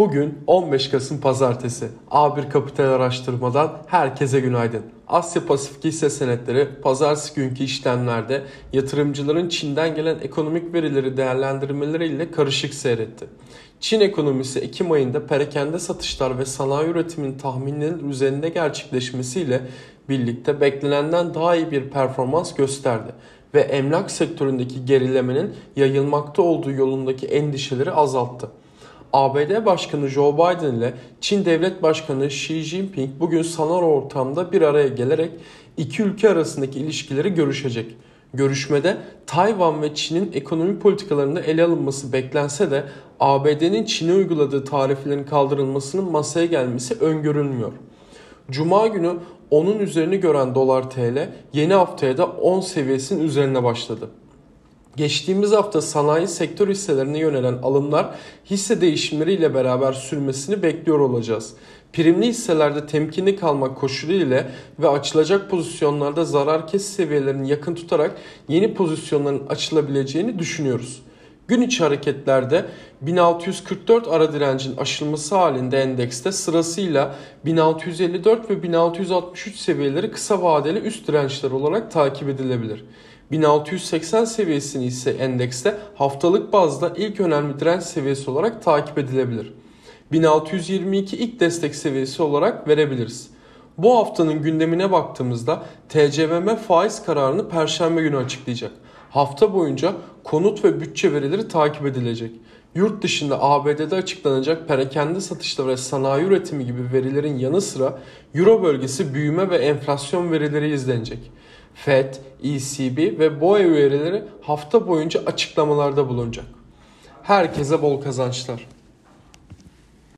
Bugün 15 Kasım Pazartesi. A1 Kapital Araştırma'dan herkese günaydın. Asya Pasifik hisse senetleri pazartesi günkü işlemlerde yatırımcıların Çin'den gelen ekonomik verileri değerlendirmeleriyle karışık seyretti. Çin ekonomisi Ekim ayında perakende satışlar ve sanayi üretimin tahmininin üzerinde gerçekleşmesiyle birlikte beklenenden daha iyi bir performans gösterdi ve emlak sektöründeki gerilemenin yayılmakta olduğu yolundaki endişeleri azalttı. ABD Başkanı Joe Biden ile Çin Devlet Başkanı Xi Jinping bugün sanal ortamda bir araya gelerek iki ülke arasındaki ilişkileri görüşecek. Görüşmede Tayvan ve Çin'in ekonomi politikalarında ele alınması beklense de ABD'nin Çin'e uyguladığı tariflerin kaldırılmasının masaya gelmesi öngörülmüyor. Cuma günü onun üzerini gören dolar TL yeni haftaya da 10 seviyesinin üzerine başladı. Geçtiğimiz hafta sanayi sektör hisselerine yönelen alımlar hisse değişimleriyle beraber sürmesini bekliyor olacağız. Primli hisselerde temkinli kalmak koşulu ile ve açılacak pozisyonlarda zarar kes seviyelerini yakın tutarak yeni pozisyonların açılabileceğini düşünüyoruz. Gün içi hareketlerde 1644 ara direncin aşılması halinde endekste sırasıyla 1654 ve 1663 seviyeleri kısa vadeli üst dirençler olarak takip edilebilir. 1680 seviyesini ise endekste haftalık bazda ilk önemli direnç seviyesi olarak takip edilebilir. 1622 ilk destek seviyesi olarak verebiliriz. Bu haftanın gündemine baktığımızda TCMM faiz kararını perşembe günü açıklayacak. Hafta boyunca konut ve bütçe verileri takip edilecek. Yurt dışında ABD'de açıklanacak perakende satışları ve sanayi üretimi gibi verilerin yanı sıra Euro bölgesi büyüme ve enflasyon verileri izlenecek. FED, ECB ve BOE üyeleri hafta boyunca açıklamalarda bulunacak. Herkese bol kazançlar.